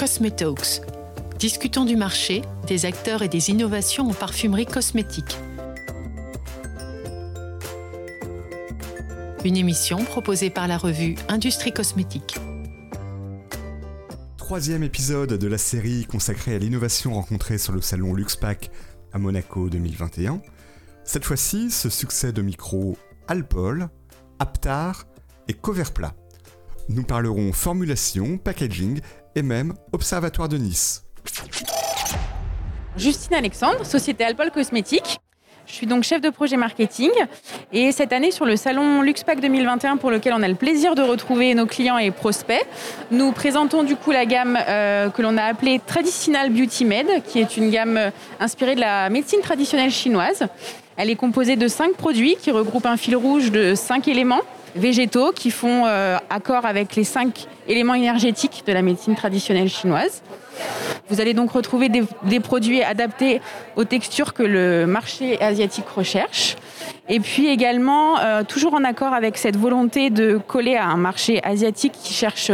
Cosmetalks. Discutons du marché, des acteurs et des innovations en parfumerie cosmétique. Une émission proposée par la revue Industrie Cosmétique. Troisième épisode de la série consacrée à l'innovation rencontrée sur le salon LuxPack à Monaco 2021. Cette fois-ci, ce succès de micro Alpol, Aptar et Coverplat. Nous parlerons formulation, packaging et même observatoire de Nice. Justine Alexandre, société Alpol Cosmétiques. Je suis donc chef de projet marketing et cette année sur le salon LuxPack 2021 pour lequel on a le plaisir de retrouver nos clients et prospects, nous présentons du coup la gamme euh, que l'on a appelée Traditional Beauty Med qui est une gamme euh, inspirée de la médecine traditionnelle chinoise. Elle est composée de cinq produits qui regroupent un fil rouge de cinq éléments végétaux qui font euh, accord avec les cinq éléments énergétiques de la médecine traditionnelle chinoise. Vous allez donc retrouver des, produits adaptés aux textures que le marché asiatique recherche. Et puis également, euh, toujours en accord avec cette volonté de coller à un marché asiatique qui cherche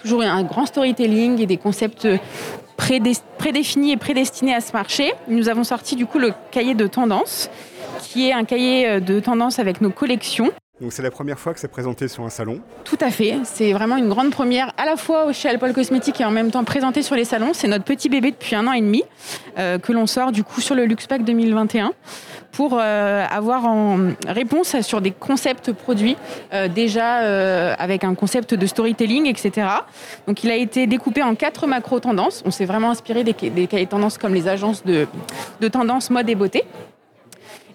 toujours un grand storytelling et des concepts prédéfinis et prédestinés à ce marché. Nous avons sorti du coup le cahier de tendance, qui est un cahier de tendance avec nos collections donc c'est la première fois que c'est présenté sur un salon Tout à fait, c'est vraiment une grande première à la fois chez Alpol Cosmétique et en même temps présenté sur les salons. C'est notre petit bébé depuis un an et demi euh, que l'on sort du coup sur le LuxPack 2021 pour euh, avoir en réponse sur des concepts produits euh, déjà avec un concept de storytelling, etc. Donc il a été découpé en quatre macro tendances. On s'est vraiment inspiré des, des cahiers de tendances comme les agences de, de tendance mode et beauté.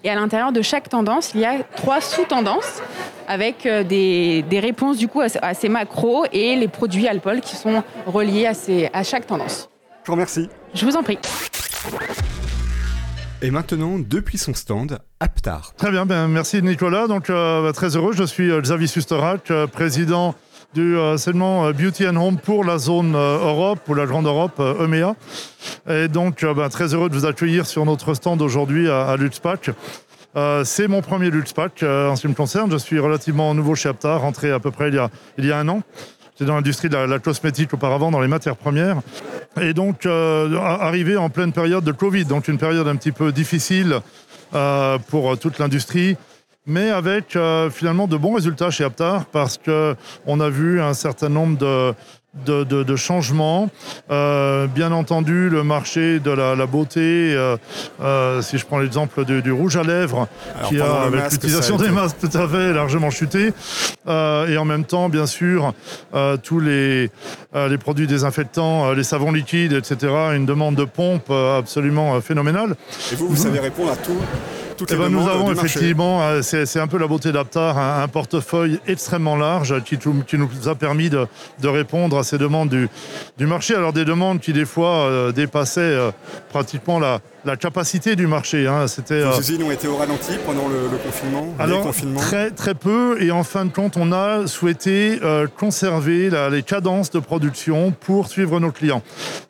Et à l'intérieur de chaque tendance, il y a trois sous-tendances avec euh, des, réponses du coup à, ces macros et les produits Alpol qui sont reliés à, ces, à chaque tendance. Je vous remercie. Je vous en prie. Et maintenant, depuis son stand, Aptar. Très bien, ben, merci Nicolas. Donc, euh, bah, très heureux, je suis euh, Xavier Susterak, président du segment Beauty and Home pour la zone Europe, pour la Grande Europe, EMEA. Et donc, bah, très heureux de vous accueillir sur notre stand aujourd'hui à, à Lutzpack. Euh, c'est mon premier Luxpack euh, en ce qui me concerne. Je suis relativement nouveau chez Aptar, rentré à peu près il y a, un an. J'étais dans l'industrie de la, cosmétique auparavant, dans les matières premières. Et donc, euh, arrivé en pleine période de Covid, donc une période un petit peu difficile pour toute l'industrie mais avec finalement de bons résultats chez Aptar parce qu'on a vu un certain nombre de, de, de, changements. Euh, bien entendu, le marché de la, beauté, euh, euh, si je prends l'exemple du, rouge à lèvres, qui a, avec l'utilisation des masques, tout à fait largement chuté. et en même temps, bien sûr, tous les, les produits désinfectants, les savons liquides, etc., une demande de pompe absolument phénoménale. Et vous, vous savez répondre à tout eh ben, nous avons effectivement, euh, c'est un peu la beauté d'Aptar, un, portefeuille extrêmement large qui, qui, nous a permis de, répondre à ces demandes du, du, marché. Alors des demandes qui des fois euh, dépassaient euh, pratiquement la, la capacité du marché. Hein. C'était, Vos usines ont été au ralenti pendant le, confinement Alors, très, très peu. Et en fin de compte, on a souhaité conserver les cadences de production pour suivre nos clients.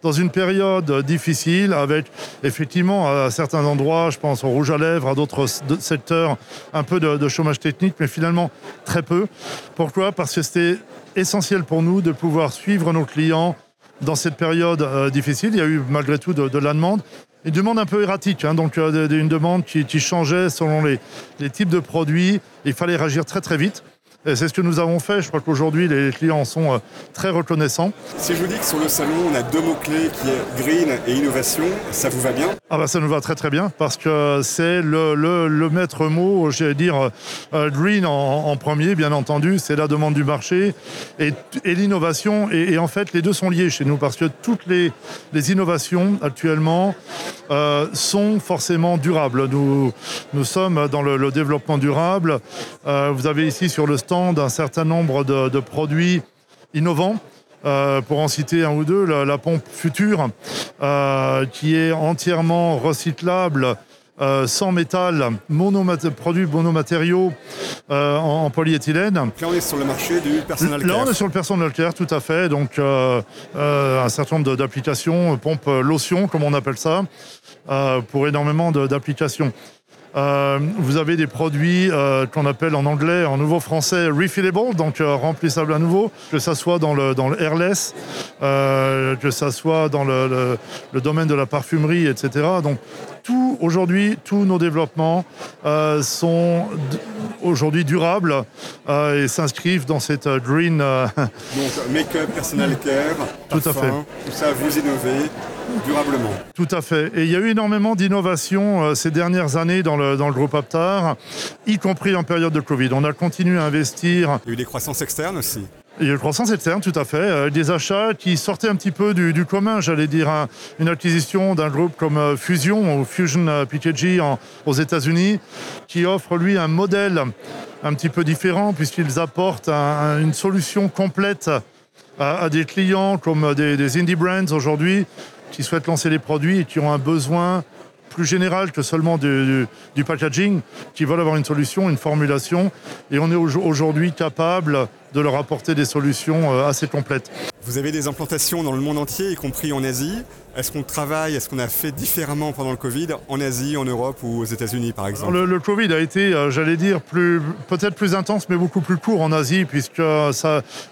Dans une période difficile, avec effectivement à certains endroits, je pense au rouge à lèvres, d'autres secteurs, un peu de, chômage technique, mais finalement très peu. Pourquoi? Parce que c'était essentiel pour nous de pouvoir suivre nos clients dans cette période euh, difficile. Il y a eu malgré tout de, la demande. Une demande un peu erratique, hein, donc euh, une demande qui, changeait selon les, les types de produits. Il fallait réagir très très vite. C'est ce que nous avons fait. Je crois qu'aujourd'hui, les clients en sont euh, très reconnaissants. Si je vous dis que sur le salon, on a deux mots-clés qui est green et innovation, ça vous va bien? Ah bah Ça nous va très très bien parce que c'est le, le, maître mot, j'allais dire, euh, green en, premier, bien entendu. C'est la demande du marché et, et l'innovation. Et, en fait, les deux sont liés chez nous parce que toutes les, les innovations actuellement euh, sont forcément durables. Nous, nous sommes dans le, développement durable. vous avez ici sur le d'un certain nombre de, produits innovants. Euh, pour en citer un ou deux, la, pompe future, euh, qui est entièrement recyclable, euh, sans métal, produits monomatériaux en, polyéthylène. Là, on est sur le marché du personal care. Là, on est sur le personal care, tout à fait. Donc, un certain nombre d'applications, pompe lotion, comme on appelle ça, pour énormément d'applications. Euh, vous avez des produits euh, qu'on appelle en anglais, en nouveau français, refillable, donc euh, remplissables à nouveau, que ça soit dans le, dans le airless, que ça soit dans le, le, domaine de la parfumerie, etc. Donc tout aujourd'hui, tous nos développements sont aujourd'hui durables et s'inscrivent dans cette green. Donc make-up, personal care, tout à fait. Tout ça, vous innovez durablement. Tout à fait. Et il y a eu énormément d'innovations euh, ces dernières années dans le, dans le groupe Aptar, y compris en période de Covid. On a continué à investir. Il y a eu des croissances externes aussi. Il y a eu une croissance externe, tout à fait. Euh, des achats qui sortaient un petit peu du, commun, j'allais dire. une acquisition d'un groupe comme euh, Fusion ou Fusion PKG aux États-Unis, qui offre lui un modèle un petit peu différent, puisqu'ils apportent une solution complète à, des clients comme des, des indie brands aujourd'hui qui souhaitent lancer des produits et qui ont un besoin plus général que seulement du, packaging, qui veulent avoir une solution, une formulation. Et on est aujourd'hui capable de leur apporter des solutions euh, assez complètes. Vous avez des implantations dans le monde entier, y compris en Asie. Est-ce qu'on travaille, est-ce qu'on a fait différemment pendant le Covid en Asie, en Europe ou aux États-Unis par exemple? Le, Covid a été, euh, j'allais dire, peut-être plus intense mais beaucoup plus court en Asie puisque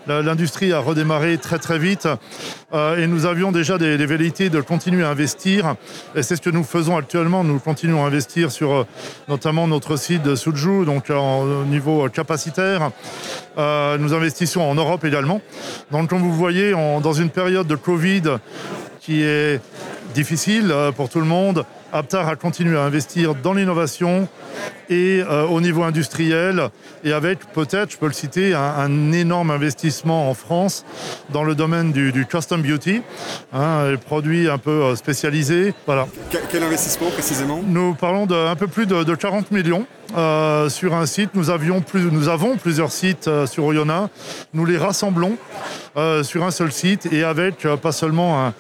l'industrie a redémarré très très vite euh, et nous avions déjà des, des, velléités de continuer à investir et c'est ce que nous faisons actuellement. Nous continuons à investir sur euh, notamment notre site de Suzhou, donc au niveau capacitaire. nous investissons en Europe également. Donc comme vous voyez, dans une période de Covid qui est difficile euh, pour tout le monde. Aptar a continué à investir dans l'innovation et euh, au niveau industriel et avec peut-être, je peux le citer, un, énorme investissement en France dans le domaine du, custom beauty, hein, les produits un peu euh, spécialisés. Voilà. Quel, investissement précisément? Nous parlons d'un peu plus de, 40 millions. Sur un site. Nous, avons plusieurs sites sur Oyonnax. Nous les rassemblons sur un seul site et avec pas seulement un,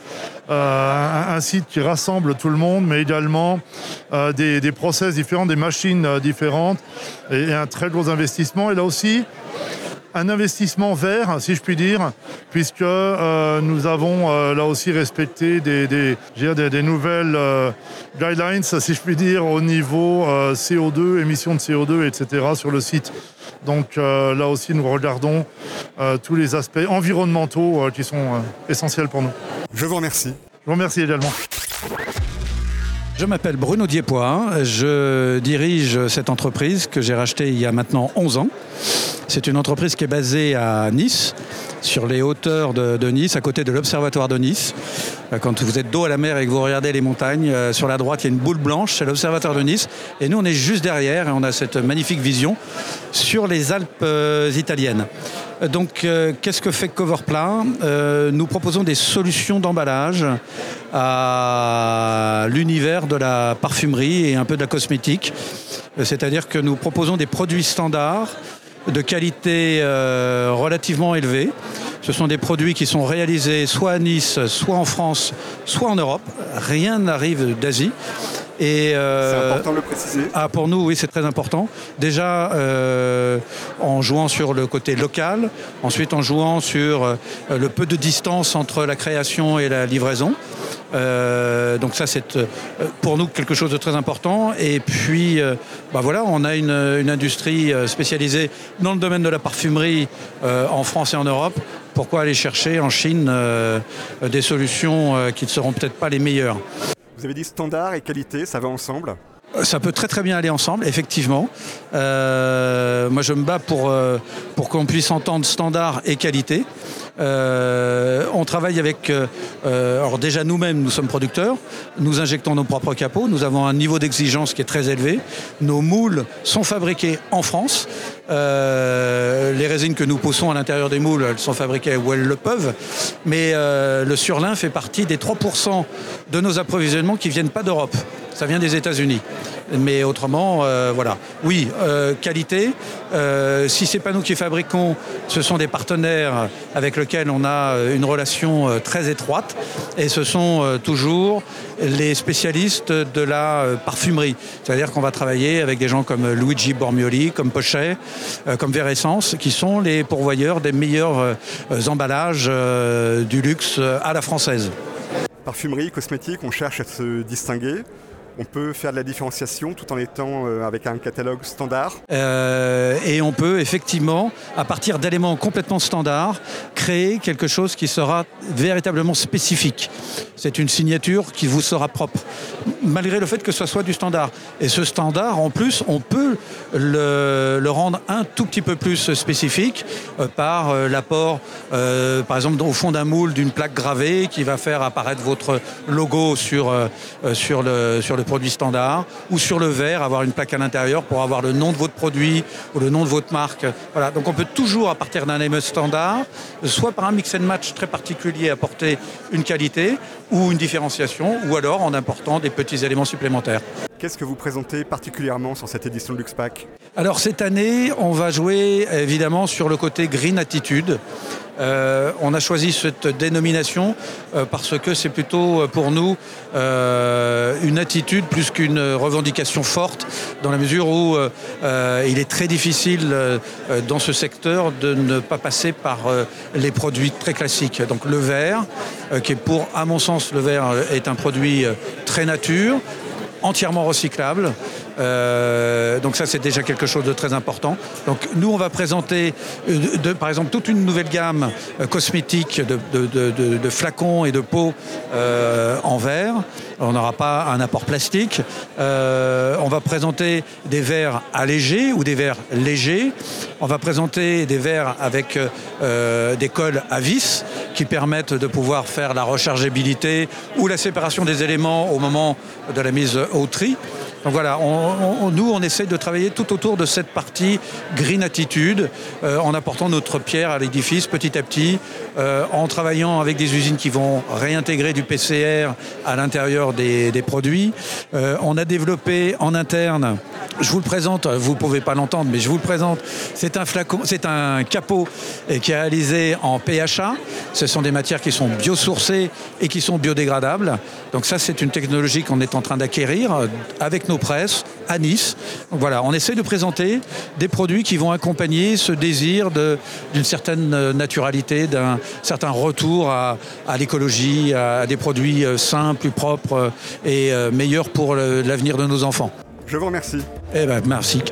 euh, site qui rassemble tout le monde, mais également euh, des, process différents, des machines euh, différentes, et, un très gros investissement. Et là aussi, un investissement vert, si je puis dire, puisque nous avons là aussi respecté des, des, des nouvelles guidelines, si je puis dire, au niveau CO2, émissions de CO2, etc. sur le site. Donc là aussi, nous regardons tous les aspects environnementaux qui sont essentiels pour nous. Je vous remercie. Je vous remercie également. Je m'appelle Bruno Diepois, je dirige cette entreprise que j'ai rachetée il y a maintenant 11 ans. C'est une entreprise qui est basée à Nice, sur les hauteurs de, Nice, à côté de l'Observatoire de Nice. Euh, quand vous êtes dos à la mer et que vous regardez les montagnes, euh, sur la droite, il y a une boule blanche, c'est l'Observatoire de Nice. Et nous, on est juste derrière et on a cette magnifique vision sur les Alpes euh, italiennes. Donc, qu'est-ce que fait Coverplan Nous proposons des solutions d'emballage à l'univers de la parfumerie et un peu de la cosmétique. C'est-à-dire que nous proposons des produits standards de qualité euh, relativement élevée. Ce sont des produits qui sont réalisés soit à Nice, soit en France, soit en Europe. Rien n'arrive d'Asie. Et euh, c'est important de le préciser. Ah, pour nous, oui, c'est très important. Déjà, euh, en jouant sur le côté local, ensuite en jouant sur le peu de distance entre la création et la livraison. Euh, donc ça, c'est euh, pour nous quelque chose de très important. Et puis, euh, bah voilà, on a une, industrie spécialisée dans le domaine de la parfumerie en France et en Europe. Pourquoi aller chercher en Chine des solutions qui ne seront peut-être pas les meilleures? Vous avez dit standard et qualité, ça va ensemble? Ça peut très très bien aller ensemble, effectivement. moi, je me bats pour, pour qu'on puisse entendre standard et qualité. Euh, on travaille avec, euh, euh, alors déjà nous-mêmes, nous sommes producteurs, nous injectons nos propres capots, nous avons un niveau d'exigence qui est très élevé. Nos moules sont fabriqués en France. Les résines que nous poussons à l'intérieur des moules, elles sont fabriquées où elles le peuvent. Mais le surlin fait partie des 3% de nos approvisionnements qui viennent pas d'Europe. Ça vient des États-Unis. Mais autrement, voilà. Oui, qualité. si c'est pas nous qui fabriquons, ce sont des partenaires avec lesquels on a euh, une relation euh, très étroite. Et ce sont euh, toujours les spécialistes de la parfumerie. C'est-à-dire qu'on va travailler avec des gens comme Luigi Bormioli, comme Pochet, comme Veressence, qui sont les pourvoyeurs des meilleurs emballages du luxe à la française. Parfumerie, cosmétique, on cherche à se distinguer. On peut faire de la différenciation tout en étant euh, avec un catalogue standard euh, Et on peut effectivement, à partir d'éléments complètement standards, créer quelque chose qui sera véritablement spécifique. C'est une signature qui vous sera propre, malgré le fait que ce soit du standard. Et ce standard, en plus, on peut le, rendre un tout petit peu plus spécifique euh, par l'apport, par exemple, au fond d'un moule d'une plaque gravée qui va faire apparaître votre logo sur, le produit standard, ou sur le verre, avoir une plaque à l'intérieur pour avoir le nom de votre produit ou le nom de votre marque. Voilà, donc on peut toujours, à partir d'un ME standard, soit par un mix and match très particulier, apporter une qualité ou une différenciation, ou alors en important des petits éléments supplémentaires. Qu'est-ce que vous présentez particulièrement sur cette édition de Luxpack? Alors cette année, on va jouer évidemment sur le côté Green Attitude. Euh, on a choisi cette dénomination euh, parce que c'est plutôt euh, pour nous une attitude plus qu'une revendication forte, dans la mesure où il est très difficile dans ce secteur de ne pas passer par les produits très classiques. Donc le verre, qui est pour, à mon sens, le verre est un produit très nature, entièrement recyclable. Euh, donc ça, c'est déjà quelque chose de très important. Donc nous, on va présenter, euh, par exemple, toute une nouvelle gamme euh, cosmétique de, flacons et de pots en verre. On n'aura pas un apport plastique. on va présenter des verres allégés ou des verres légers. On va présenter des verres avec des cols à vis qui permettent de pouvoir faire la rechargeabilité ou la séparation des éléments au moment de la mise au tri. Donc voilà, nous, on essaie de travailler tout autour de cette partie green attitude, euh, en apportant notre pierre à l'édifice petit à petit, euh, en travaillant avec des usines qui vont réintégrer du PCR à l'intérieur des, produits. Euh, on a développé en interne, je vous le présente, vous ne pouvez pas l'entendre, mais je vous le présente, c'est un flacon, c'est un capot qui est réalisé en PHA. Ce sont des matières qui sont biosourcées et qui sont biodégradables. Donc ça, c'est une technologie qu'on est en train d'acquérir avec nos presse à Nice. voilà, on essaie de présenter des produits qui vont accompagner ce désir d'une certaine naturalité, d'un certain retour à, l'écologie, à, des produits euh, sains, plus propres et euh, meilleurs pour l'avenir de nos enfants. Je vous remercie. Eh ben, merci.